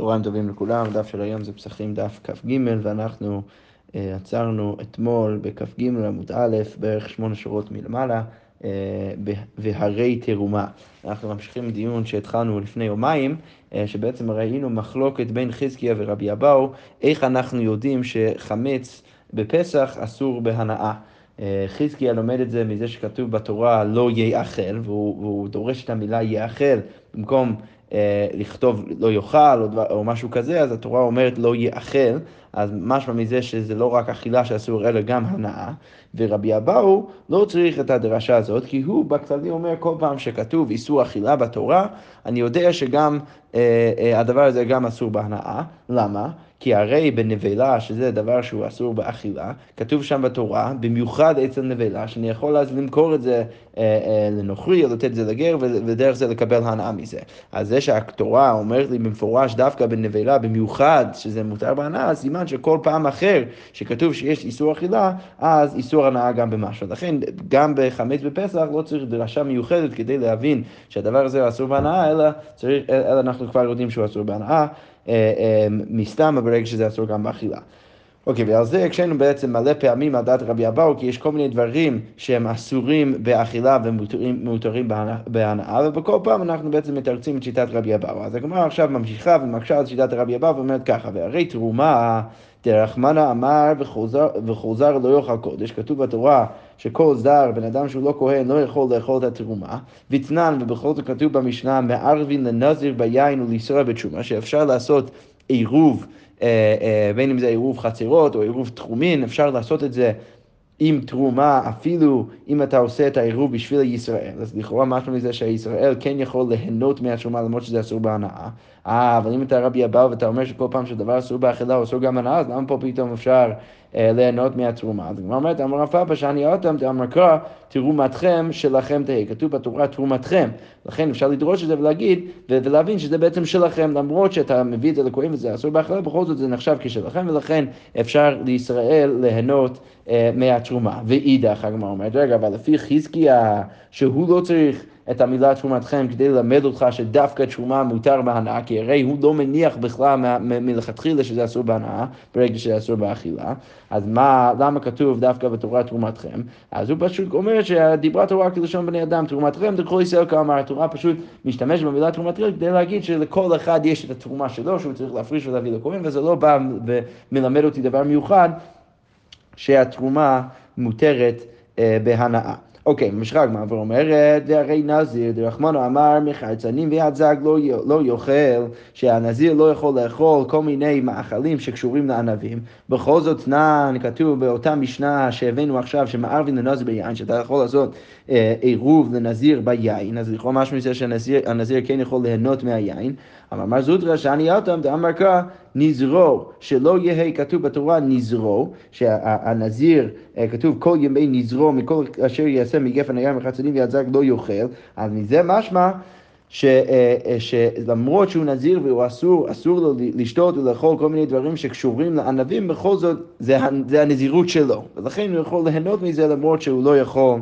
צהריים טובים לכולם, הדף של היום זה פסחים דף כ"ג ואנחנו אה, עצרנו אתמול בכ"ג עמוד א', בערך שמונה שורות מלמעלה, אה, והרי תרומה. אנחנו ממשיכים דיון שהתחלנו לפני יומיים, אה, שבעצם ראינו מחלוקת בין חזקיה ורבי אבאו, איך אנחנו יודעים שחמץ בפסח אסור בהנאה. אה, חזקיה לומד את זה מזה שכתוב בתורה לא יאכל, והוא, והוא דורש את המילה יאכל במקום לכתוב לא יאכל או, או משהו כזה, אז התורה אומרת לא יאכל, אז משמע מזה שזה לא רק אכילה שאסור, אלא גם הנאה. ורבי אבאו לא צריך את הדרשה הזאת, כי הוא בכללי אומר כל פעם שכתוב איסור אכילה בתורה, אני יודע שגם אה, אה, הדבר הזה גם אסור בהנאה. למה? כי הרי בנבלה, שזה דבר שהוא אסור באכילה, כתוב שם בתורה, במיוחד אצל נבלה, שאני יכול אז למכור את זה אה, אה, לנוכרי, או לתת את זה לגר, ודרך זה לקבל הנאה מזה. אז זה שהתורה אומרת לי במפורש דווקא בנבלה, במיוחד שזה מותר בהנאה, סימן שכל פעם אחר שכתוב שיש איסור אכילה, אז איסור הנאה גם במשהו. לכן, גם בחמץ בפסח לא צריך דרשה מיוחדת כדי להבין שהדבר הזה אסור בהנאה, אלא, צריך, אלא אנחנו כבר יודעים שהוא אסור בהנאה. אה, אה, מסתם ברגע שזה אסור גם באכילה. אוקיי, ועל זה הקשינו בעצם מלא פעמים על דעת רבי אבאו, כי יש כל מיני דברים שהם אסורים באכילה ומותרים בהנאה, ובכל פעם אנחנו בעצם מתרצים את שיטת רבי אבאו. אז הגמרא עכשיו ממשיכה ומקשה על שיטת רבי אבאו ואומרת ככה, והרי תרומה דרחמנה אמר וכל זר לא יאכל קודש, כתוב בתורה שכל זר, בן אדם שהוא לא כהן, לא יכול לאכול את התרומה, ותנן, ובכל זאת כתוב במשנה, מערבין לנזיר ביין ולישראל בתשומה, שאפשר לעשות עירוב, אה, אה, בין אם זה עירוב חצרות או עירוב תחומין, אפשר לעשות את זה עם תרומה, אפילו אם אתה עושה את העירוב בשביל ישראל, אז לכאורה משהו מזה שישראל כן יכול ליהנות מהתרומה למרות שזה אסור בהנאה. אה, אבל אם אתה רבי אבאו ואתה אומר שכל פעם שדבר אסור באכילה הוא אסור גם הנאה, אז למה פה פתאום אפשר ליהנות מהתרומה? אז הגמרא אומרת, אמר רב פאפא שאני אותם, דאמר קרא, תרומתכם שלכם תהא. כתוב בתורה תרומתכם. לכן אפשר לדרוש את זה ולהגיד, ולהבין שזה בעצם שלכם, למרות שאתה מביא את זה לכהן וזה אסור באכילה, בכל זאת זה נחשב כשלכם, ולכן אפשר לישראל ליהנות אה, מהתרומה. ואידך, הגמרא אומרת, רגע, אבל לפי חזקיה, שהוא לא צריך... את המילה תרומתכם כדי ללמד אותך שדווקא תרומה מותר בהנאה, כי הרי הוא לא מניח בכלל מלכתחילה שזה אסור בהנאה, ברגע שזה אסור באכילה. אז מה, למה כתוב דווקא בתורה תרומתכם? אז הוא פשוט אומר שדיברה תורה כלשון בני אדם, תרומתכם דכל ישראל כאמר, התורה פשוט משתמשת במילה תרומתכם כדי להגיד שלכל אחד יש את התרומה שלו, שהוא צריך להפריש ולהביא לכהן, וזה לא בא ומלמד אותי דבר מיוחד, שהתרומה מותרת אה, בהנאה. אוקיי, משחק מעבר אומרת, והרי נזיר, דרחמנו אמר מחרצנים ויד זג לא, לא יאכל, שהנזיר לא יכול לאכול כל מיני מאכלים שקשורים לענבים. בכל זאת נען, כתוב באותה משנה שהבאנו עכשיו, שמערבין לנזיר ביין, שאתה יכול לעשות אה, עירוב לנזיר ביין, אז לכאורה משהו מזה שהנזיר כן יכול ליהנות מהיין. אמר זוטרא שאני אתם דאמר קרא נזרו, שלא יהא כתוב בתורה נזרו, שהנזיר, אה, כתוב כל ימי נזרו מכל אשר יעשה מגפן הים וחצנים ויד זק לא יאכל, אז מזה משמע ש, אה, אה, שלמרות שהוא נזיר והוא אסור, אסור לו לשתות ולאכול כל מיני דברים שקשורים לענבים, בכל זאת זה, זה הנזירות שלו. ולכן הוא יכול ליהנות מזה למרות שהוא לא יכול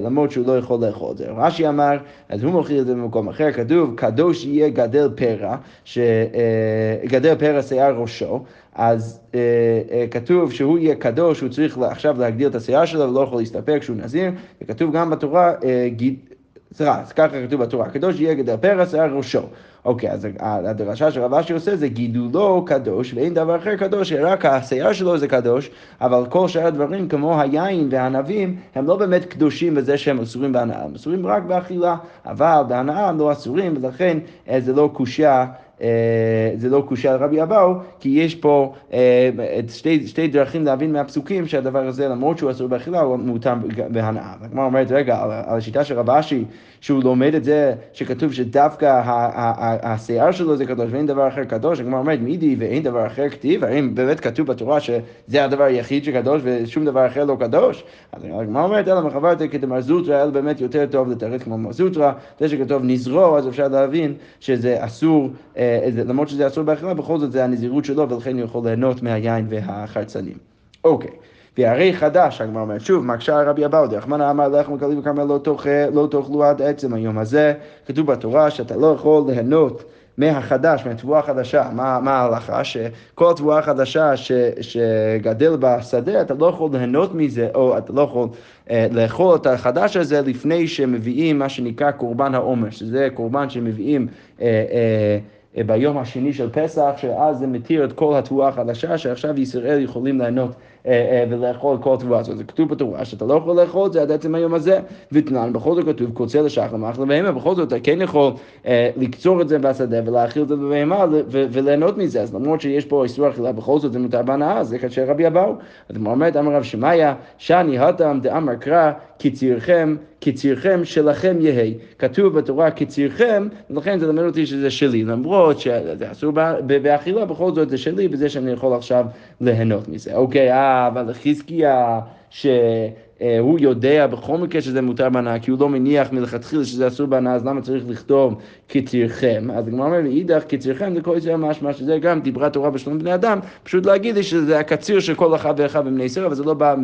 למרות שהוא לא יכול לאכול את זה. רש"י אמר, אז הוא מוכיח את זה במקום אחר, כתוב, קדוש יהיה גדל פרע, שגדל אה, פרע שיער ראשו, אז כתוב שהוא יהיה קדוש, הוא צריך עכשיו להגדיל את השיער שלו ולא יכול להסתפק כשהוא נזיר, וכתוב גם בתורה, סליחה, אז ככה כתוב בתורה, קדוש יהיה גדל פרע שיער ראשו. אוקיי, אז הדרשה של רב אשי עושה זה גידולו קדוש ואין דבר אחר קדוש, רק השיער שלו זה קדוש, אבל כל שאר הדברים כמו היין והענבים הם לא באמת קדושים בזה שהם אסורים בהנאה, הם אסורים רק באכילה, אבל בהנאה הם לא אסורים ולכן אה, זה לא קושייה זה לא קושייה על רבי אבאו, כי יש פה אה, שתי, שתי דרכים להבין מהפסוקים שהדבר הזה, למרות שהוא אסור באכילה, הוא מותר בהנאה. הגמרא אומרת, רגע, על השיטה של רב אשי, שהוא לומד את זה, שכתוב שדווקא השיער שלו זה קדוש ואין דבר אחר קדוש, הגמרא אומרת, מידי ואין דבר אחר כתיב, האם באמת כתוב בתורה שזה הדבר היחיד שקדוש ושום דבר אחר לא קדוש? אז הגמרא אומרת, אלא מחברת כדמר זוטרא, אלא באמת יותר טוב לתרץ כמו מר זוטרא, זה שכתוב נזרו, אז אפשר להבין שזה אסור. אה, למרות שזה אסור באכילה, בכל זאת זה הנזירות שלו, ולכן הוא יכול ליהנות מהיין והחרצנים. אוקיי. והרי חדש, הגמרא אומרת, שוב, מקשה רבי אבאו, דרחמנא אמר לחם כליב וכרמל לא, תאכלו עד עצם היום הזה. כתוב בתורה שאתה לא יכול ליהנות מהחדש, מהתבואה החדשה, מה, מה ההלכה? שכל התבואה החדשה ש, שגדל בשדה, אתה לא יכול ליהנות מזה, או אתה לא יכול אה, לאכול את החדש הזה לפני שמביאים מה שנקרא קורבן העומר, שזה קורבן שמביאים אה, אה, ביום השני של פסח, שאז זה מתיר את כל התבואה החדשה, שעכשיו ישראל יכולים ליהנות ולאכול כל תבואה הזאת. זה כתוב בתורה שאתה לא יכול לאכול את זה עד עצם היום הזה, ותנן, בכל זאת כתוב קוצר לשחר מאכל בהמה, בכל זאת אתה כן יכול לקצור את זה בשדה ולהאכיל את זה בבהמה וליהנות מזה, אז למרות שיש פה איסור אכילה, בכל זאת זה מותר בהנאה, זה כאשר רבי אבאו. אז הוא אומר, אמר רב שמעיה, שאני התם דאמר קרא קצירכם, קצירכם שלכם יהי. כתוב בתורה קצירכם, ולכן זה למד אותי שזה שלי, למרות שזה אסור באכילה, בכל זאת זה שלי, בזה שאני יכול עכשיו ליהנות מזה. אוקיי, אבל חזקיה, ש... אה, הוא יודע בכל מקרה שזה מותר בהנאה, כי הוא לא מניח מלכתחילה שזה אסור בהנאה, אז למה צריך לכתוב כתירכם? אז הגמרא אומר, מאידך כתירכם זה כל זה משמע שזה גם דיברה תורה בשלום בני אדם, פשוט להגיד לי שזה הקציר של כל אחד ואחד בבני ישראל, אבל זה לא בא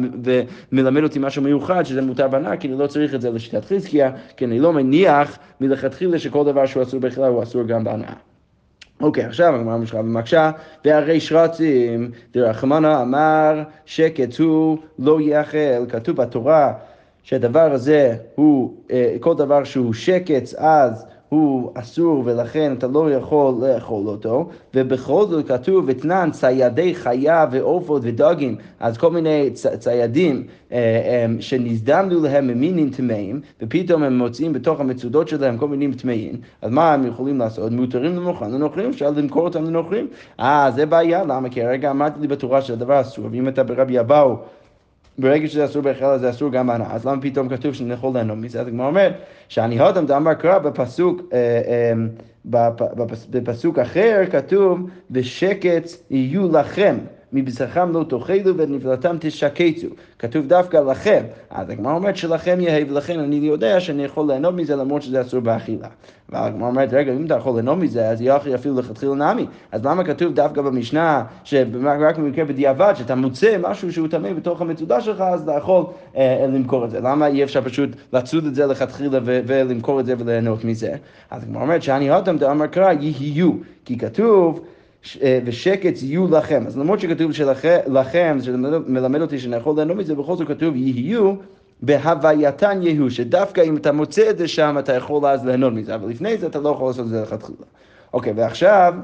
ומלמד אותי משהו מיוחד שזה מותר בהנאה, כי אני לא צריך את זה לשיטת חזקיה, כי אני לא מניח מלכתחילה שכל דבר שהוא אסור בכלל הוא אסור גם בהנאה. אוקיי, okay, עכשיו הגמרא משכה ומקשה, והרי שרצים, דרחמנה אמר שקט הוא לא יאכל, כתוב בתורה שהדבר הזה הוא, אה, כל דבר שהוא שקץ אז הוא אסור ולכן אתה לא יכול לאכול אותו, ובכל זאת כתוב אתנן ציידי חיה ועופות ודגים, אז כל מיני צ, ציידים אה, אה, שנזדמנו להם ממינים טמאים, ופתאום הם מוצאים בתוך המצודות שלהם כל מינים טמאים, אז מה הם יכולים לעשות? מותרים לנוכרים, לנוכרים, אפשר למכור אותם לנוכרים. אה, זה בעיה, למה? כי הרגע אמרתי לי בתורה שהדבר אסור, ואם אתה ברבי אבאו ברגע שזה אסור בהחלה זה אסור גם בהנאה, אז למה פתאום כתוב שאני יכול ליהנות מזה? אז הגמרא אומרת שאני הודם דאמר קרא בפסוק, אה, אה, בפסוק אחר כתוב בשקט יהיו לכם. מבשרכם לא תאכלו ונבלתם תשקצו. כתוב דווקא לכם. אז הגמרא אומרת שלכם יהיה, ולכן אני יודע שאני יכול ליהנות מזה למרות שזה אסור באכילה. והגמרא אומרת, רגע, אם אתה יכול ליהנות מזה, אז יהיה אפילו לכתחילה נעמי. אז למה כתוב דווקא במשנה, שרק במקרה בדיעבד, שאתה מוצא משהו שהוא טמא בתוך המצודה שלך, אז אתה יכול אה, למכור את זה. למה אי אפשר פשוט לצוד את זה לכתחילה ולמכור את זה וליהנות מזה? אז הגמרא אומרת, שאני הותם דאמר קרא יהיו, כי כתוב אה, ושקט יהיו לכם. אז למרות שכתוב שלכם, זה מלמד אותי שאני יכול ליהנות מזה, בכל זאת כתוב יהיו בהווייתן יהיו, שדווקא אם אתה מוצא את זה שם, אתה יכול אז ליהנות מזה, אבל לפני זה אתה לא יכול לעשות את זה לכתחילה. אוקיי, ועכשיו,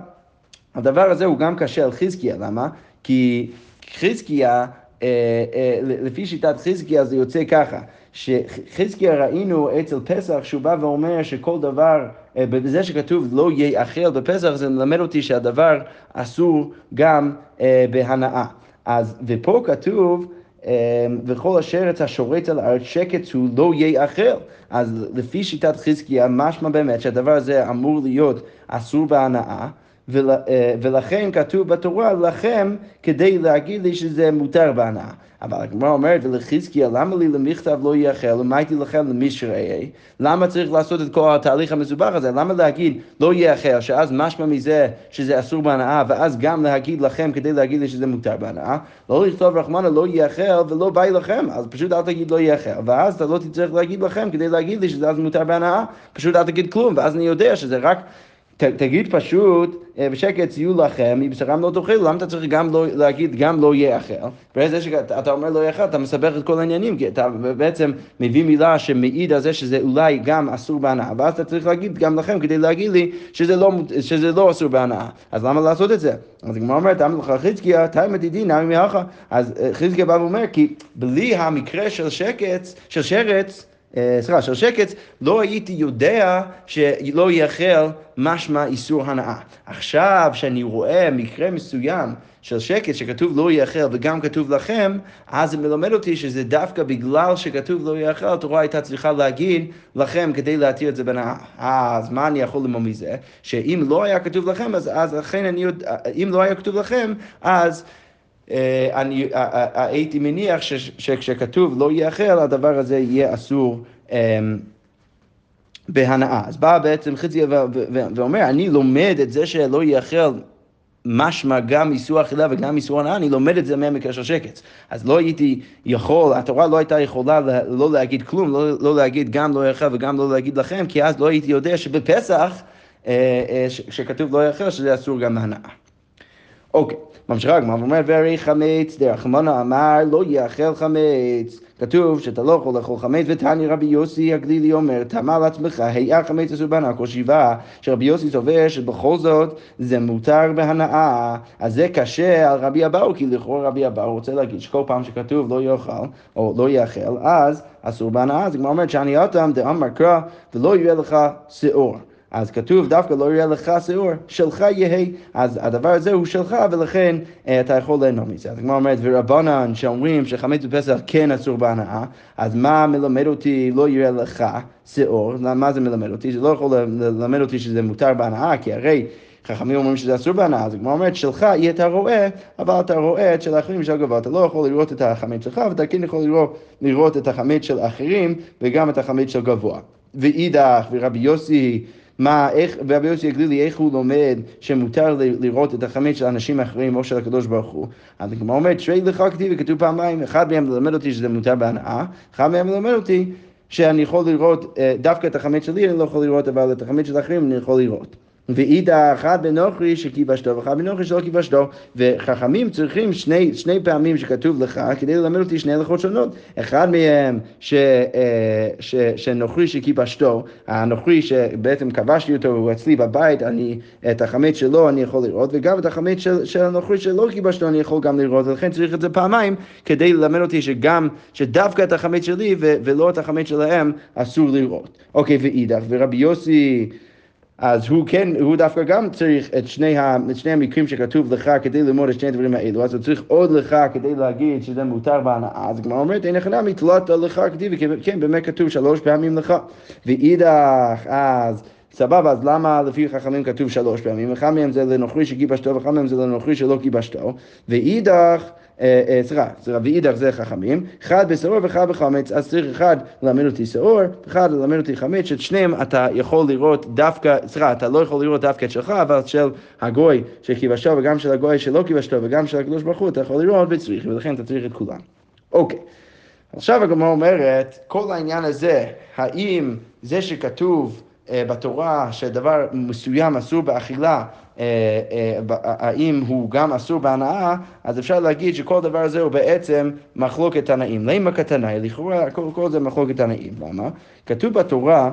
הדבר הזה הוא גם קשה על חזקיה, למה? כי חזקיה, אה, אה, לפי שיטת חזקיה זה יוצא ככה, שחזקיה ראינו אצל פסח שהוא בא ואומר שכל דבר, אה, בזה שכתוב לא יאכל בפסח, זה מלמד אותי שהדבר אסור גם אה, בהנאה. אז, ופה כתוב, אה, וכל אשר את השורץ על הארץ שקט הוא לא יאכל. אז לפי שיטת חזקיה, משמע באמת שהדבר הזה אמור להיות אסור בהנאה. ול, אה, ולכן כתוב בתורה לכם כדי להגיד לי שזה מותר בהנאה. אבל הגמרא אומרת, ולחזקיה, למה לי למכתב לא יאכל, ומה הייתי לכם למשראי? למה צריך לעשות את כל התהליך המסובך הזה? למה להגיד לא יאכל, שאז משמע מזה שזה אסור בהנאה, ואז גם להגיד לכם כדי להגיד לי שזה מותר בהנאה? לא לכתוב רחמנה לא יאכל ולא באי לכם, אז פשוט אל תגיד לא יאכל, ואז אתה לא תצטרך להגיד לכם כדי להגיד לי שזה אז מותר בהנאה, פשוט אל תגיד כלום, ואז אני יודע שזה רק... ת, תגיד פשוט, אה, בשקט יהיו לכם, מבשרם לא תאכלו, למה אתה צריך גם לא, להגיד גם לא אחר? בזה שאתה אומר לא אחר, אתה מסבך את כל העניינים, כי אתה בעצם מביא מילה שמעיד על זה שזה אולי גם אסור בהנאה, ואז אתה צריך להגיד גם לכם כדי להגיד לי שזה לא, שזה לא אסור בהנאה. אז למה לעשות את זה? אז הגמרא אומרת, אמר לך חזקיה, תאי מדידי, נמי מאחה. אז אה, חזקיה בא ואומר, כי בלי המקרה של שקץ, של שרץ, סליחה, של שקץ, לא הייתי יודע שלא יאכל משמע איסור הנאה. עכשיו, שאני רואה מקרה מסוים של שקט שכתוב לא יאכל וגם כתוב לכם, אז זה מלמד אותי שזה דווקא בגלל שכתוב לא יאכל, התורה הייתה צריכה להגיד לכם כדי להתיר את זה בנאה. אז מה אני יכול ללמוד מזה? שאם לא היה כתוב לכם, אז, אז לכן אני, אם לא היה כתוב לכם, אז... אה, אני אה, אה, הייתי מניח שכשכתוב לא יאכל, הדבר הזה יהיה אסור אמ, בהנאה. אז בא בעצם חצי ואומר, אני לומד את זה שלא יאכל משמע גם איסור אכילה וגם איסור הנאה, אני לומד את זה מהמקרה של שקץ. אז לא הייתי יכול, התורה לא הייתה יכולה לא להגיד כלום, לא, לא להגיד גם לא יאכל וגם לא להגיד לכם, כי אז לא הייתי יודע שבפסח שכתוב לא יאכל, שזה אסור גם להנאה. אוקיי, ממשיכה הגמרא ואומרת, והרי חמץ דרך מנה אמר לא יאכל חמץ. כתוב שאתה לא יכול לאכול חמץ, ותניא רבי יוסי הגלילי אומר, תמה לעצמך, היה חמץ אסור בהנאה, כל שבעה, שרבי יוסי סובר שבכל זאת זה מותר בהנאה, אז זה קשה על רבי אבאו, כי לכאורה רבי אבאו רוצה להגיד שכל פעם שכתוב לא יאכל, או לא יאכל, אז אסור בהנאה, אז הגמרא אומרת שאני אתם דאמר קרא, ולא יראה לך שאור. אז כתוב דווקא לא יראה לך שאור, שלך יהא, אז הדבר הזה הוא שלך ולכן אה, אתה יכול ליהנות מזה. אז הגמרא אומרת, ורבנן שאומרים שחמץ בפסח כן אסור בהנאה, אז מה מלמד אותי לא יראה לך שאור, מה זה מלמד אותי? זה לא יכול ללמד אותי שזה מותר בהנאה, כי הרי חכמים אומרים שזה אסור בהנאה, אז הגמרא אומרת שלך יהיה את הרואה, אבל אתה רואה את של האחרים של גבוה, אתה לא יכול לראות את החמץ שלך, ואתה כן יכול לראות, לראות את החמץ של אחרים וגם את החמץ של גבוה. ואידך, ורבי יוסי מה, איך, ורבי יוסי הגלילי, איך הוא לומד שמותר לראות את החמץ של אנשים אחרים או של הקדוש ברוך הוא? אז הגמרא אומרת, שרי לך כתיב, וכתוב פעמיים, אחד מהם מלמד אותי שזה מותר בהנאה, אחד מהם מלמד אותי שאני יכול לראות אה, דווקא את החמץ שלי, אני לא יכול לראות, אבל את החמץ של האחרים אני יכול לראות. ואידך אחד בנוכרי שכיבשתו ואחד בנוכרי שלא כיבשתו וחכמים צריכים שני, שני פעמים שכתוב לך כדי ללמד אותי שני הלכות שונות. אחד מהם ש, אה, ש, שנוכרי שכיבשתו הנוכרי שבעצם כבשתי אותו הוא אצלי בבית אני את החמץ שלו אני יכול לראות וגם את החמץ של, של הנוכרי שלא כיבשתו אני יכול גם לראות ולכן צריך את זה פעמיים כדי ללמד אותי שגם שדווקא את החמץ שלי ו, ולא את החמץ שלהם אסור לראות. אוקיי ואידך ורבי יוסי אז הוא כן, הוא דווקא גם צריך את שני, ה, את שני המקרים שכתוב לך כדי ללמוד את שני הדברים האלו, אז הוא צריך עוד לך כדי להגיד שזה מותר בהנאה, אז הגמרא אומרת, אין הכנה מתלת לך כתיב, כן, באמת כתוב שלוש פעמים לך. ואידך, אז... סבבה, אז למה לפי חכמים כתוב שלוש פעמים? אחד מהם זה לנוכרי שגיבשתו, ואחד מהם זה לנוכרי שלא גיבשתו, ואידך... אה, אה, סליחה, סליחה, ואידך זה חכמים, אחד בשעור ואחד בחמץ, אז צריך אחד ללמד אותי שעור, ואחד ללמד אותי חמץ, שאת שניהם אתה יכול לראות דווקא, סליחה, אתה לא יכול לראות דווקא את שלך, אבל של הגוי שכיבשתו, וגם של הגוי שלא כיבשתו, וגם של הקדוש ברוך הוא, אתה יכול לראות וצריך, ולכן אתה צריך את כולם. אוקיי. עכשיו הגמרא אומרת, כל העניין הזה, האם זה שכתוב בתורה שדבר מסוים אסור באכילה, אה, אה, האם הוא גם אסור בהנאה, אז אפשר להגיד שכל דבר הזה הוא בעצם מחלוקת תנאים. למה כתנאי? לכאורה כל, כל זה מחלוקת תנאים. למה? כתוב בתורה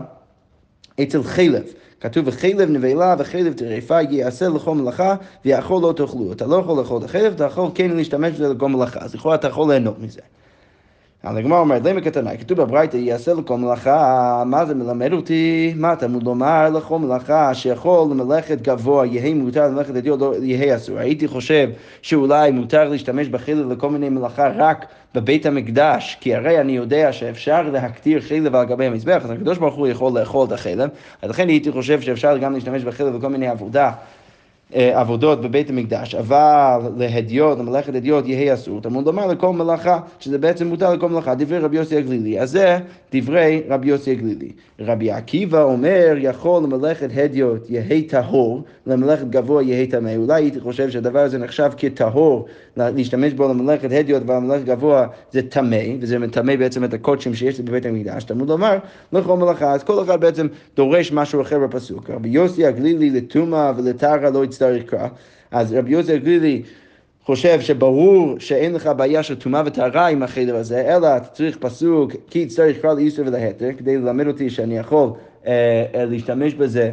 אצל חלב. כתוב וחלב נבלה וחלב טרפה יעשה לכל מלאכה ויאכול לא תאכלו. אתה לא יכול לאכול את החלב, אתה יכול כן להשתמש בזה לכל מלאכה, אז לכאורה אתה יכול ליהנות מזה. אז הגמרא אומרת, למה כתנאי? כתוב בברייתא, יעשה לכל מלאכה, מה זה מלמד אותי? מה תלמוד לומר לכל מלאכה שיכול למלאכת גבוה, יהא מותר למלאכת הדיו, לא יהא אסור. הייתי חושב שאולי מותר להשתמש בחילב לכל מיני מלאכה רק בבית המקדש, כי הרי אני יודע שאפשר להקטיר חילב על גבי המזבח, אז הקדוש ברוך הוא יכול לאכול את החילב, אז לכן הייתי חושב שאפשר גם להשתמש בחילב לכל מיני עבודה. אה, עבודות בבית המקדש, אבל להדיוט, למלאכת הדיוט יהא אסור, תמוד לומר לכל מלאכה, שזה בעצם מותר לכל מלאכה, דברי רבי יוסי הגלילי. אז זה דברי רבי יוסי הגלילי. רבי עקיבא אומר, יכול למלאכת הדיוט יהא טהור, למלאכת גבוה יהא טמא. אולי הייתי חושב שהדבר הזה נחשב כטהור, להשתמש בו למלאכת הדיוט ולמלאכת גבוה זה טמא, וזה מטמא בעצם את הקודשים שיש בבית המקדש. תמוד לומר לכל מלאכה, אז כל אחד בעצם דורש משהו אחר בפסוק. רבי יוסי הגלילי לטומאה ולטהרה לא יצטרך קרא. אז רבי יוסף גלילי חושב שברור שאין לך בעיה של טומאה וטהרה עם החדר הזה, אלא אתה צריך פסוק, כי צריך קרא לאיסור ולהתר, כדי ללמד אותי שאני יכול אה, אה, להשתמש בזה.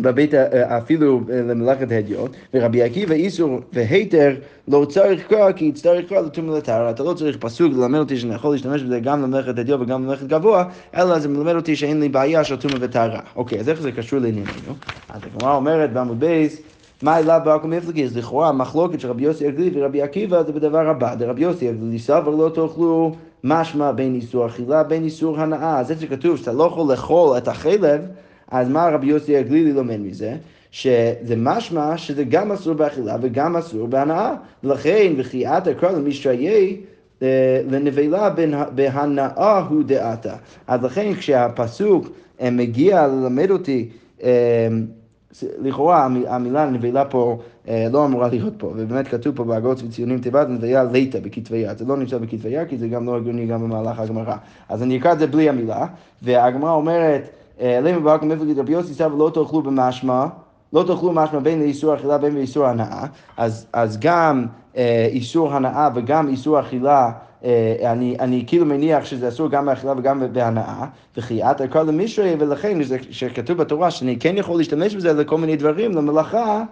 בבית, אה, אפילו אה, למלאכת הדיוט, ורבי עקיבא איסור והיתר לא צריך קרוא כי יצטרך קרוא לתום ולטהרה. אתה לא צריך פסוק ללמד אותי שאני יכול להשתמש בזה גם למלאכת הדיוט וגם למלאכת גבוה, אלא זה מלמד אותי שאין לי בעיה של טומאה וטהרה. אוקיי, אז איך זה קשור לענייננו? אז הגמרא אומרת בעמוד בייס מה אליו בעכו מפלגיס? לכאורה המחלוקת של רבי יוסי הגלילי ורבי עקיבא זה בדבר הבא. דרבי יוסי הגלילי סבר לא תאכלו משמע בין איסור אכילה בין איסור הנאה. אז זה שכתוב שאתה לא יכול לאכול את החלב אז מה רבי יוסי הגלילי לומד מזה? שזה משמע שזה גם אסור באכילה וגם אסור בהנאה. ולכן וכי אקרא למשתיי אה, לנבלה בהנאה הוא דעתה. אז לכן כשהפסוק אה, מגיע ללמד אותי אה, לכאורה המילה נבלה פה לא אמורה להיות פה, ובאמת כתוב פה בהגות וציונים תיבת נבלה ליטא בכתבי יד, זה לא נמצא בכתבי יד כי זה גם לא הגיוני גם במהלך הגמרא. אז אני אקרא את זה בלי המילה, והגמרא אומרת אלינו ברק מפלגת רבי יוסי סבא לא תאכלו במשמע. לא תאכלו משמע בין לאיסור אכילה בין לאיסור הנאה, אז, גם אה, איסור הנאה וגם איסור אכילה אה, אני, אני כאילו מניח שזה אסור גם באכילה וגם בהנאה, וכי את עקר למישרי, ולכן שכתוב בתורה שאני כן יכול להשתמש בזה לכל מיני דברים, למלאכה,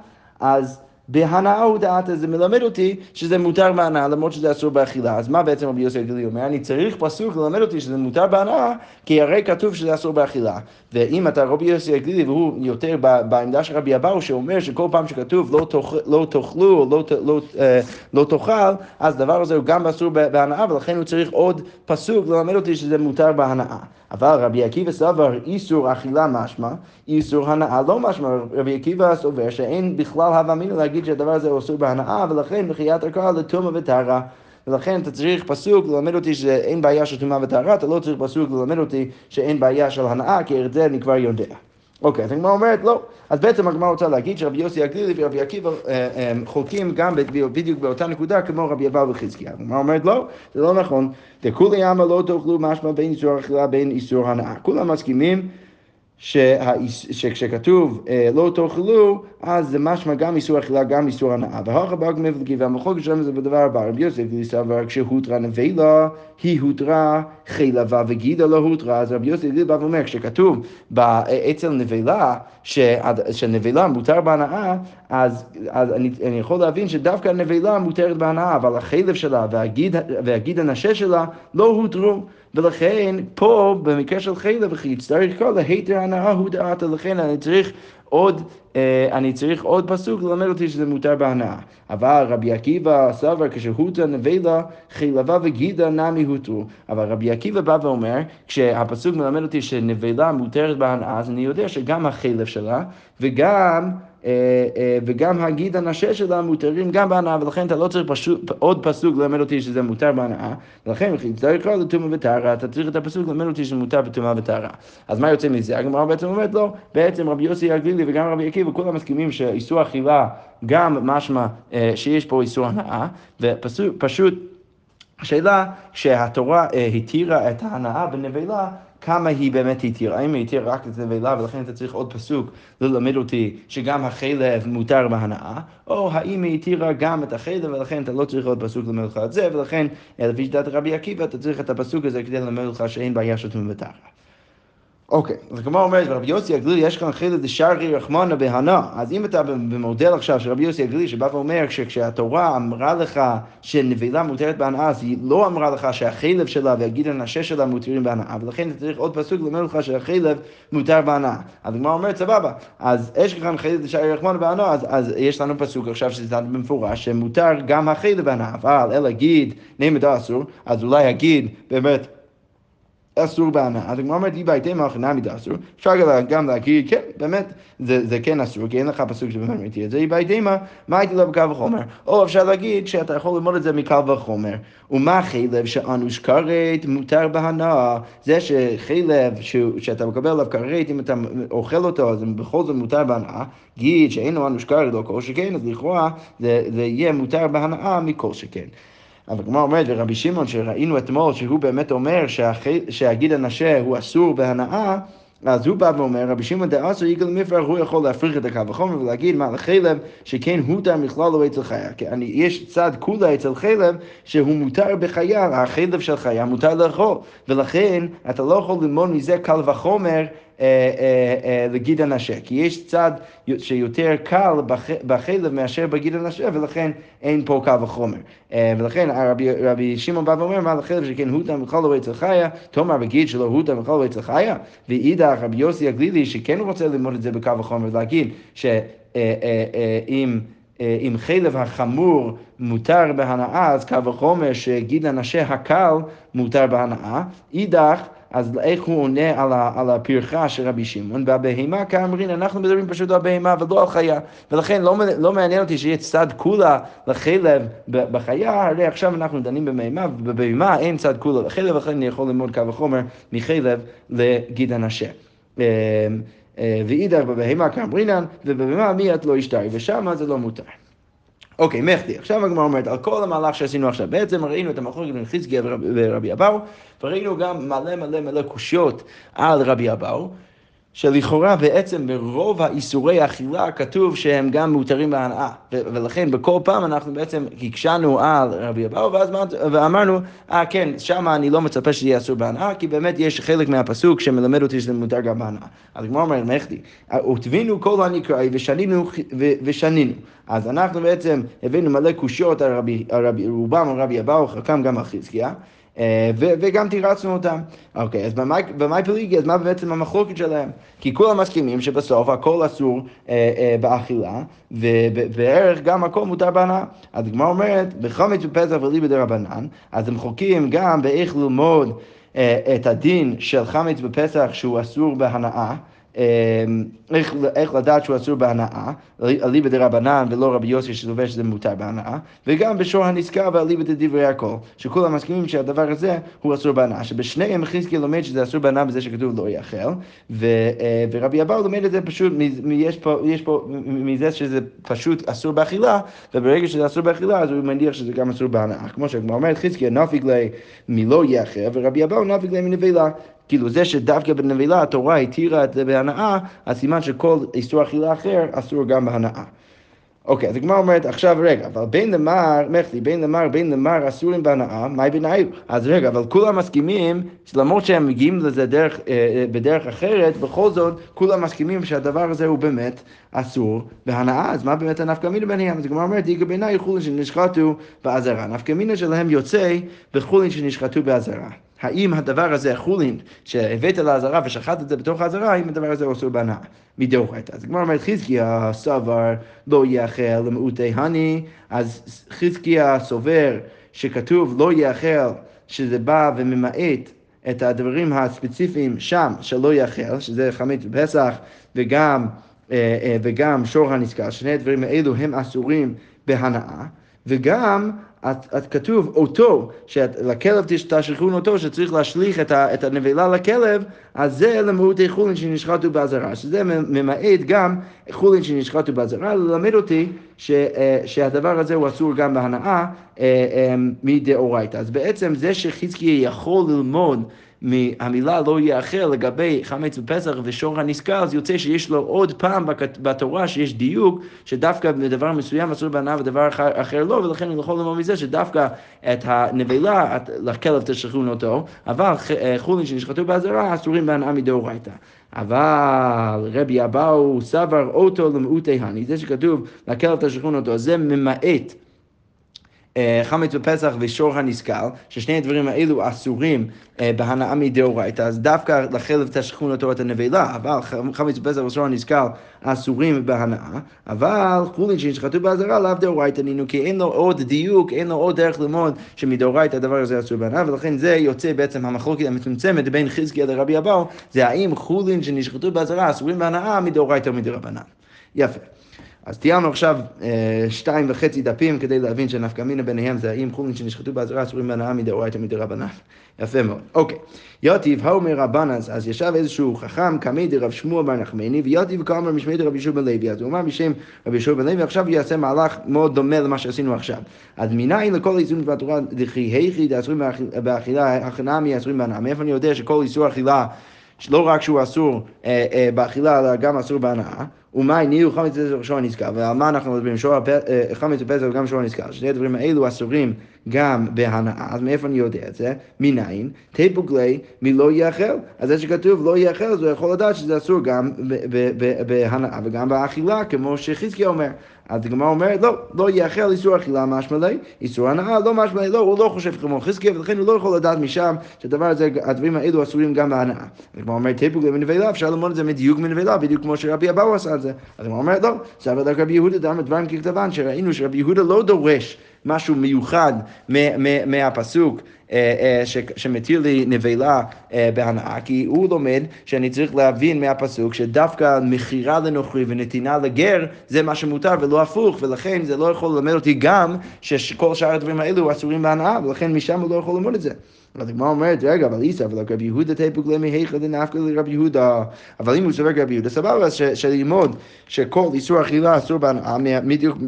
אז בהנאה הודעת, זה מלמד אותי שזה מותר בהנאה, למרות שזה אסור באכילה. אז מה בעצם רבי יוסי הגלילי אומר? אני צריך פסוק ללמד אותי שזה מותר בהנאה, כי הרי כתוב שזה אסור באכילה. ואם אתה רבי יוסי הגלילי, והוא יותר בעמדה של רבי אבאו, שאומר שכל פעם שכתוב לא, תאכל, לא תאכלו או לא, לא, אה, לא תאכל, אז הדבר הזה הוא גם אסור בהנאה, ולכן הוא צריך עוד פסוק ללמד אותי שזה מותר בהנאה. אבל רבי עקיבא סבר איסור אכילה משמע, איסור הנאה לא משמע. רבי עקיבא סובר שאין בכלל הווה אמינא להגיד שהדבר הזה הוא אסור בהנאה, ולכן מחיית הקרא לטומאה וטהרה. ולכן אתה צריך פסוק ללמד אותי שאין בעיה של טומאה וטהרה, אתה לא צריך פסוק ללמד אותי שאין בעיה של הנאה, כי את זה אני כבר יודע. אוקיי, אז הגמרא אומרת לא. אז בעצם הגמרא רוצה להגיד שרבי יוסי הגלילי ורבי עקיבא אה, אה, חולקים גם בדיוק באותה נקודה כמו רבי אבאו וחזקיה. הגמרא אומרת לא, זה לא נכון. דכולי עמא לא תאכלו משמע בין איסור אכילה בין איסור הנאה. כולם מסכימים שכשכתוב אה, לא תאכלו, אז זה משמע גם איסור אכילה, גם איסור הנאה. והאחר ברק מבלגי, והמחלוקת שלנו זה בדבר הבא. רבי יוסף סבר כשהותרה נבלה, היא הותרה חילבה וגידה לא הותרה. אז רבי יוסף בא ואומר, כשכתוב אצל נבלה, שנבלה מותר בהנאה, אז, אז אני, אני יכול להבין שדווקא הנבלה מותרת בהנאה, אבל החלב שלה והגיד, והגיד הנשה שלה לא הותרו. ולכן פה במקרה של חילב וכי יצטרך לקרוא להיתר הנאה הוא דעתה, לכן אני צריך עוד, אה, אני צריך עוד פסוק ללמד אותי שזה מותר בהנאה. אבל רבי עקיבא סבר כשהותא נבלה חילבה וגידה נמי הותרו. אבל רבי עקיבא בא ואומר, כשהפסוק מלמד אותי שנבלה מותרת בהנאה, אז אני יודע שגם החילב שלה וגם וגם הגיד הנשה שלה מותרים גם בהנאה, ולכן אתה לא צריך פשוט, עוד פסוק ללמד אותי שזה מותר בהנאה, ולכן צריך לקרוא לטומאה וטהרה, אתה צריך את הפסוק ללמד אותי שזה מותר בטומאה וטהרה. אז מה יוצא מזה? הגמרא בעצם אומרת לא, בעצם רבי יוסי הגלילי וגם רבי עקיבא, כולם מסכימים שאיסור אכילה גם משמע אה, שיש פה איסור הנאה, ופשוט השאלה שהתורה התירה את ההנאה בנבלה כמה היא באמת התירה, האם היא התירה רק את הנבלה ולכן אתה צריך עוד פסוק ללמד אותי שגם החלב מותר בהנאה, או האם היא התירה גם את החלב ולכן אתה לא צריך עוד פסוק ללמד אותך את זה, ולכן לפי שיטת רבי עקיבא אתה צריך את הפסוק הזה כדי ללמד אותך שאין בעיה תמונה ותחת. אוקיי, אז הגמרא אומרת, רבי יוסי הגלילי, יש כאן חילד דשארי רחמנה בהנא. אז אם אתה במודל עכשיו של רבי יוסי הגלילי, שבא ואומר שכשהתורה אמרה לך שנבלה מותרת בהנאה, אז היא לא אמרה לך שהחלב שלה והגיד הנשה שלה מותרים בהנאה, ולכן אתה צריך עוד פסוק לומר לך שהחלב מותר בהנאה. אז הגמרא אומרת, סבבה, אז יש כאן חילד דשארי רחמנה בהנא, אז, אז יש לנו פסוק עכשיו שזה במפורש, שמותר גם החלב בהנאה, אבל אלא גיד נעמד אסור, אז אולי הגיד באמת אסור בהנאה. אז הגמרא אומרת, אי בהיתמה הכנה מדאסור, אפשר גם להגיד, כן, באמת, זה, כן אסור, כי אין לך פסוק שבאמת מתיר את זה, אי בהיתמה, מה הייתי לו בקו וחומר? או אפשר להגיד שאתה יכול ללמוד את זה מקל וחומר. ומה חלב שאנוש כרת מותר בהנאה? זה שחלב שאתה מקבל עליו כרת, אם אתה אוכל אותו, אז בכל זאת מותר בהנאה. גיד שאינו אנוש כרת לא כל שכן, אז לכאורה זה יהיה מותר בהנאה מכל שכן. אבל הגמרא אומרת, ורבי שמעון שראינו אתמול, שהוא באמת אומר שהגיד הנשה הוא אסור בהנאה, אז הוא בא ואומר, רבי שמעון דאסו יגאל מפרח, הוא יכול להפריך את הקו החומר ולהגיד מה לחלב, שכן הותר מכלל לא אצל חיה. אני, יש צד כולה אצל חלב שהוא מותר בחיה, החלב של חיה מותר לאכול. ולכן אתה לא יכול ללמוד מזה קל וחומר לגיד הנשה, כי יש צד שיותר קל בחלב מאשר בגיד הנשה, ולכן אין פה קל וחומר. ולכן רבי, שמעון בא ואומר, מה לחלב שכן הותה מכל לא אצל חיה, תאמר בגיד שלא הותה מכל לא אצל חיה, ואידך רבי יוסי הגלילי, שכן רוצה ללמוד את זה בקו החומר, להגיד שאם... אם חלב החמור מותר בהנאה, אז קו החומר שגיד הנשה הקל מותר בהנאה. אידך, אז איך הוא עונה על, ה, על הפרחה של רבי שמעון? והבהמה כאמרין, אנחנו מדברים פשוט על בהמה ולא על חיה. ולכן לא, לא מעניין אותי שיהיה צד כולה לחלב בחיה, הרי עכשיו אנחנו דנים בבהמה, ובבהמה אין צד כולה לחלב, לכן אני יכול ללמוד קו החומר מחלב לגיד הנשה. אה, אה, ואידך בבהמה כאמרינן, ובבהמה מי את לא ישתרי, ושם זה לא מותר. אוקיי, מחדי. עכשיו הגמרא אומרת, על כל המהלך שעשינו עכשיו, בעצם ראינו את המחלוקת בין חזקיה ורבי אבאו, וראינו גם מלא מלא מלא קושיות על רבי אבאו. שלכאורה בעצם ברוב האיסורי אכילה כתוב שהם גם מותרים בהנאה. ולכן בכל פעם אנחנו בעצם הקשנו על רבי אבאו ואמרנו, אה כן, שם אני לא מצפה שזה יהיה אסור בהנאה, כי באמת יש חלק מהפסוק שמלמד אותי שזה מותר גם בהנאה. אז הגמרא אומרת, מחדי, ותבינו כל הנקראי ושנינו ושנינו. אז אנחנו בעצם הבאנו מלא קושיות על רבי, על רבי רובם על רבי אבאו, חלקם גם על חזקיה. אה, וגם תירצנו אותם. אוקיי, אז במאי פליגי, אז מה בעצם המחלוקת שלהם? כי כולם מסכימים שבסוף הכל אסור אה, אה, באכילה, ובערך גם הכל מותר בהנאה. אז הגמרא אומרת, בחמץ בפסח וליבא דרבנן, אז הם חוקים גם באיך ללמוד את הדין של חמץ בפסח שהוא אסור בהנאה. אמ, איך, איך לדעת שהוא אסור בהנאה, אליבא דרבנן ולא רבי יוסי שסובר שזה מותר בהנאה, וגם בשור הנזכר ואליבא דברי הכל, שכולם מסכימים שהדבר הזה הוא אסור בהנאה, שבשניהם חזקי לומד שזה אסור בהנאה בזה שכתוב לא יאכל, ו, אה, ורבי אבאו לומד את זה פשוט, יש פה, יש פה מזה שזה פשוט אסור באכילה, וברגע שזה אסור באכילה אז הוא מניח שזה גם אסור בהנאה, כמו שהגמרא אומרת חזקי נפיק לי מלא יאכל, ורבי אבאו נפיק לי מנבלה. כאילו זה שדווקא בנבילה התורה התירה את זה בהנאה, אז סימן שכל איסור אכילה אחר אסור גם בהנאה. אוקיי, אז הגמרא אומרת, עכשיו רגע, אבל בין למר, מחלי, בין למר, בין למר אסורים בהנאה, מהי בנאי? אז רגע, אבל כולם מסכימים, למרות שהם מגיעים לזה דרך, אה, אה, בדרך אחרת, בכל זאת, כולם מסכימים שהדבר הזה הוא באמת אסור בהנאה, אז מה באמת הנפקא מינה ביניהם? אז הגמרא אומרת, איגר בעיניי חולין שנשחטו באזהרה. נפקא מינה שלהם יוצא בחולין שנשחטו באזהרה. האם הדבר הזה, חולין, שהבאת לאזהרה ושחט את זה בתוך האזהרה, האם הדבר הזה אסור בהנאה? מדאורייתא. אז הגמרא אומרת חזקיה סבר לא יאכל למעוטי הני, אז חזקיה סובר שכתוב לא יאכל, שזה בא וממעט את הדברים הספציפיים שם שלא יאכל, שזה חמץ בפסח וגם, אה, אה, וגם שור הנזכר, שני הדברים האלו הם אסורים בהנאה. וגם את, את כתוב אותו, שלכלב תשליכון אותו, שצריך להשליך את, ה, את הנבלה לכלב, אז זה למהותי חולין שנשחטו באזהרה, שזה ממעט גם חולין שנשחטו באזהרה, ללמד אותי ש, אה, שהדבר הזה הוא אסור גם בהנאה אה, אה, מדאורייתא. אז בעצם זה שחזקיה יכול ללמוד מהמילה לא יאכל לגבי חמץ בפסח ושור הנזכר, אז יוצא שיש לו עוד פעם בתורה שיש דיוק שדווקא בדבר מסוים אסור בהנאה ודבר אחר, לא, ולכן אני יכול לומר מזה שדווקא את הנבלה, לכלב תשכחון אותו, אבל אה, חולין שנשחטו באזהרה אסורים בהנאה מדאורייתא. אבל רבי אבאו סבר אותו למעוטי הני, זה שכתוב לכלב תשכחון אותו, זה ממעט חמץ בפסח ושור הנזכר, ששני הדברים האלו אסורים אה, בהנאה מדאורייתא, אז דווקא לחלב תשכחון אותו את הנבלה, אבל חמץ בפסח ושור הנזכר אסורים בהנאה, אבל חולין שנשחטו באזהרה לאו דאורייתא נינו, כי אין לו עוד דיוק, אין לו עוד דרך ללמוד שמדאורייתא הדבר הזה אסור בהנאה, ולכן זה יוצא בעצם המחלוקת המצומצמת בין חזקיה לרבי אבאו, זה האם חולין שנשחטו באזהרה אסורים בהנאה מדאורייתא או מדרבנן. יפה. אז תיארנו עכשיו אה, שתיים וחצי דפים כדי להבין שנפקא מינה ביניהם זה האם חולין שנשחטו באזהרה אסורים בהנאה מדאורייתא מדרבנן. יפה מאוד. אוקיי. יוטיב האומר רבנס, אז ישב איזשהו חכם, קמי דרב שמואל בר נחמני, ויוטיב כאמר משמי דרב ישוב בן לוי. אז הוא אמר בשם רבי ישוב בן לוי, עכשיו יעשה מהלך מאוד דומה למה שעשינו עכשיו. אז מניין לכל איסורים בתורה, דכי היכי דאסורים באכילה, הכנמי אסורים בהנאה. מאיפה אני יודע שכל איסור אכילה לא רק שהוא אסור אה, אה, באכילה, אלא גם אסור בהנאה. ומה הניעו חמץ בפסח ושור הנזכר, ועל מה אנחנו מדברים? אה, חמץ בפסח וגם שור הנזכר, שני הדברים האלו אסורים גם בהנאה, אז מאיפה אני יודע את זה? מניין? תפוגלי מלא יאכל. אז זה שכתוב לא יאכל, אז הוא יכול לדעת שזה אסור גם בהנאה וגם באכילה, כמו שחזקיה אומר. אז הגמרא אומרת, לא, לא יאכל איסור אכילה משמע לי, איסור הנאה לא משמע לי, לא, הוא לא חושב כמו חזקיה, ולכן הוא לא יכול לדעת משם שהדבר הזה, הדברים האלו אסורים גם בהנאה. הגמרא אומרת, תפוגלי מנבלה, אפשר ללמוד את זה מדיוק מנבלה, בדיוק כמו שרבי אבאו עשה את זה. אז הגמרא אומרת, לא, סבא רבי יהודה דאמר דברים ככתבן, שראינו שרבי יהודה לא דורש משהו מיוחד מהפסוק אה, אה, שמתיר לי נבלה אה, בהנאה, כי הוא לומד שאני צריך להבין מהפסוק שדווקא מכירה לנוכרי ונתינה לגר זה מה שמותר ולא הפוך, ולכן זה לא יכול ללמד אותי גם שכל שאר הדברים האלו אסורים בהנאה, ולכן משם הוא לא יכול ללמוד את זה. אז הגמרא אומרת, רגע, אבל איסא, אבל רבי יהודה תפוק למי היכא דנפקא לרבי יהודה. אבל אם הוא סובר רבי יהודה, סבבה, שללמוד שכל איסור אכילה אסור בהנאה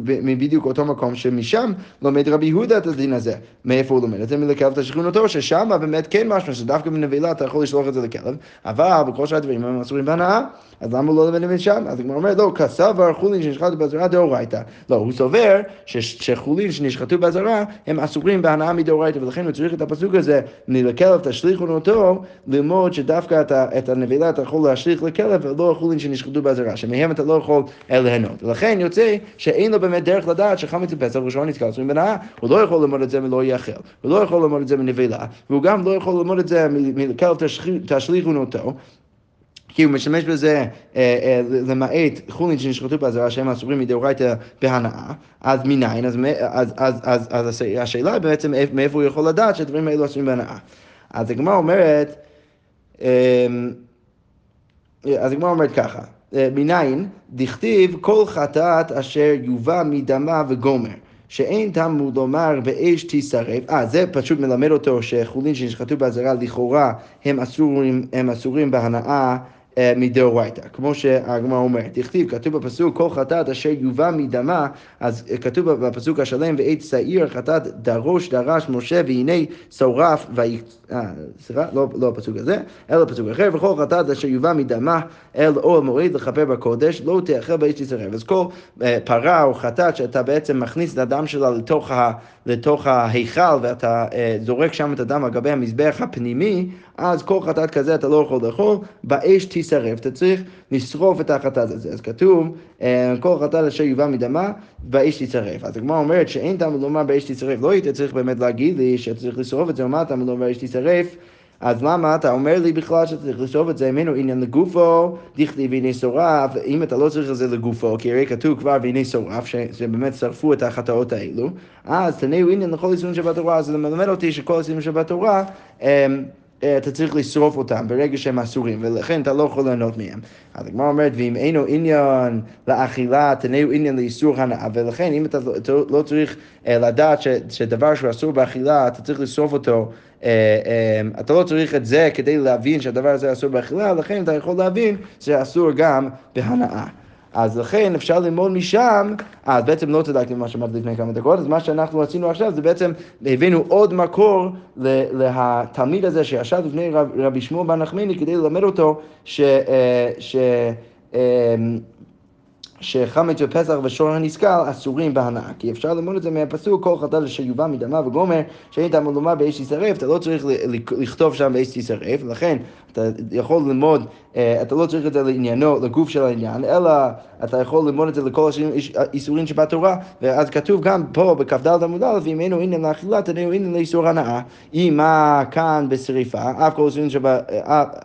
מבדיוק אותו מקום, שמשם לומד רבי יהודה את הדין הזה. מאיפה הוא לומד את זה? מלכלב תשכונותו, ששם באמת כן משמע שדווקא בנבלה אתה יכול לשלוח את זה לכלב, אבל בכל שאר הדברים הם אסורים בהנאה, אז למה הוא לא את שם? אז הגמרא אומרת, לא, כסבר חולין שנשחטו באזהרה דאורייתא. לא, הוא סובר שחולין שנשחטו באזהרה הם אסורים בהנאה מדאורייתא, ולכן הוא צריך את הפסוק הזה, מלכלב תשליכון אותו, ללמוד שדווקא את הנבלה אתה יכול להשליך לכלב, ולא חולין שנשחטו באזהרה, שמהם אתה לא יכול ליהנות. ולכן יוצא שאין לו באמת דרך לדעת שחמץ בפסח ראשון נתקל אסורים בהנאה, הוא לא יכול ללמוד את זה מלא יאכל, הוא לא יכול ללמוד את זה מנבלה, והוא גם לא יכול ללמוד את זה מלכלב תשליכון אותו. כי הוא משתמש בזה אה, אה, למעט חולין שנשחטו באזהרה שהם אסורים מדאורייתא בהנאה, אז מניין? אז, אז, אז, אז, אז השאלה בעצם מאיפה הוא יכול לדעת שהדברים האלו אסורים בהנאה. אז הגמרא אומרת, אה, אז הגמרא אומרת ככה, מניין, דכתיב כל חטאת אשר יובא מדמה וגומר. שאין תלמוד לומר באש תישרף, אה, זה פשוט מלמד אותו שחולין שנשחטו באזהרה לכאורה הם אסורים, הם אסורים בהנאה. אה, מדאורייתא, כמו שהגמרא אומרת, תכתיב, כתוב בפסוק, כל חטאת אשר יובא מדמה, אז כתוב בפסוק השלם, ועת שעיר חטאת דרוש דרש משה, והנה שורף, אה, סליחה, לא, לא הפסוק הזה, אלא פסוק אחר, וכל חטאת אשר יובא מדמה אל אוהל מועד לכפר בקודש, לא תאכל באש תשרף. אז כל אה, פרה או חטאת שאתה בעצם מכניס את הדם שלה לתוך, ה, לתוך ההיכל, ואתה זורק שם את הדם על גבי המזבח הפנימי, אז כל חטאת כזה אתה לא יכול לאכול, באש תישרף, אתה צריך לשרוף את החטאת הזה. אז כתוב, אה, כל חטאת אשר יובא מדמה, באש תישרף. אז הגמרא אומרת שאין טעם לומר באש תישרף, לא היית צריך באמת להגיד לי שצריך לשרוף את זה, או מה טעם לומר באש תישרף? אז למה אתה אומר לי בכלל שצריך לשרוף את זה ממנו עניין לגופו, דכתיב והנה שורף, אם אתה לא צריך את זה לגופו, כי הרי כתוב כבר והנה שורף, שבאמת שרפו את החטאות האלו, אז תנאו עניין לכל איסורים שבתורה, אז זה מלמד אותי שכל איסורים שבתורה אמ, אתה צריך לשרוף אותם ברגע שהם אסורים, ולכן אתה לא יכול ליהנות מהם. אז הגמרא אומרת, ואם אינו עניין לאכילה, תנאו עניין לאיסור הנאה, ולכן אם אתה לא, לא צריך אה, לדעת שדבר שהוא אסור באכילה, אתה צריך לשרוף אותו, אה, אתה לא צריך את זה כדי להבין שהדבר הזה אסור באכילה, לכן אתה יכול להבין שזה אסור גם בהנאה. אז לכן אפשר ללמוד משם, אז בעצם לא צדקתי במה שאמרתי לפני כמה דקות, אז מה שאנחנו רצינו עכשיו זה בעצם הבאנו עוד מקור לתלמיד הזה שישב לפני רב, רבי שמואל בר נחמני כדי ללמד אותו ש... אה, ש אמ, שחמץ ופסח ושור הנסכל אסורים בהנאה. כי אפשר ללמוד את זה מהפסוק, כל חטאת אשר יובא מדמה וגומר, שאין טעם לומר באש תישרף, אתה לא צריך לכתוב שם באש תישרף, לכן אתה יכול ללמוד, אה, אתה לא צריך את זה לעניינו, לגוף של העניין, אלא אתה יכול ללמוד את זה לכל האיסורים שבתורה, ואז כתוב גם פה בכ"ד עמוד א', אם אינו עניין לאכילה, תנאו עניין לאיסור הנאה. אם כאן בשריפה, אף כל איסורים שב... אה,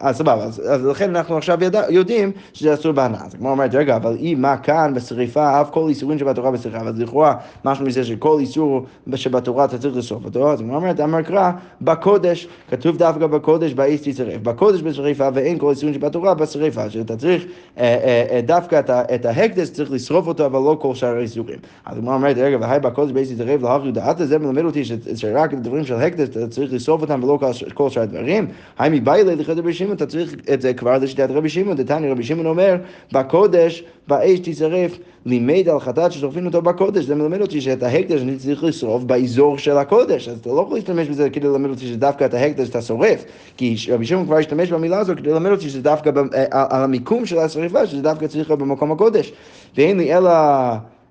אה סבבה, אז, אז לכן אנחנו עכשיו ידע, יודעים שזה אסור בהנאה. אז כמו אומרת, רגע, אבל אם מה כאן בשריפה, אף כל איסורים שבתורה בשריפה, אז לכאורה משהו מזה שכל איסור שבתורה אתה צריך לשרוף אותו, אז הוא אומרת, אמר קרא, בקודש, כתוב דווקא בקודש, באיס תשרף. בקודש בשריפה ואין כל איסורים שבתורה בשריפה, שאתה צריך אה, אה, אה, דווקא את, את ההקדש, צריך לשרוף אותו, אבל לא כל שאר האיסורים. אז הוא אומרת, רגע, והי בקודש באיס תשרף להכי דעת, זה מלמד אותי שרק דברים של הקדש אתה צריך לשרוף אותם ולא כל שאר הדברים. היי מבעי ללכת רבי שמעון, אתה צריך את זה כבר לשיטת רבי שמעון, דתני רבי שמעון אומר, בקודש, באש תשרף, לימד על חטאת ששורפים אותו בקודש, זה מלמד אותי שאת ההקדש אני צריך לשרוף באזור של הקודש, אז אתה לא יכול להשתמש בזה כדי ללמד אותי שדווקא את ההקדש אתה שורף, כי רבי שמעון כבר השתמש במילה הזו כדי ללמד אותי שזה דווקא אה, על המיקום של השריפה, שזה דווקא צריך להיות במקום הקודש. ואין לי אלא...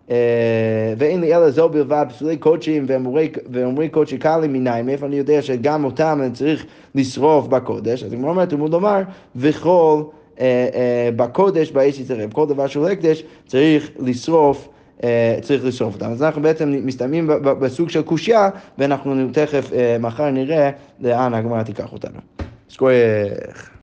Uh, ואין לי אלא זו בלבד, פסולי קודשים ואומרי קודשי קלים מנין, מאיפה אני יודע שגם אותם אני צריך לשרוף בקודש, אז אני אומר, תלמוד לומר, וכל אה, אה, בקודש באש יצרב. כל דבר שהוא הקדש צריך לשרוף. אה, צריך לשרוף אותם. אז אנחנו בעצם מסתיימים בסוג של קושייה, ואנחנו תכף, מחר נראה לאן הגמרא תיקח אותנו. סקוייך.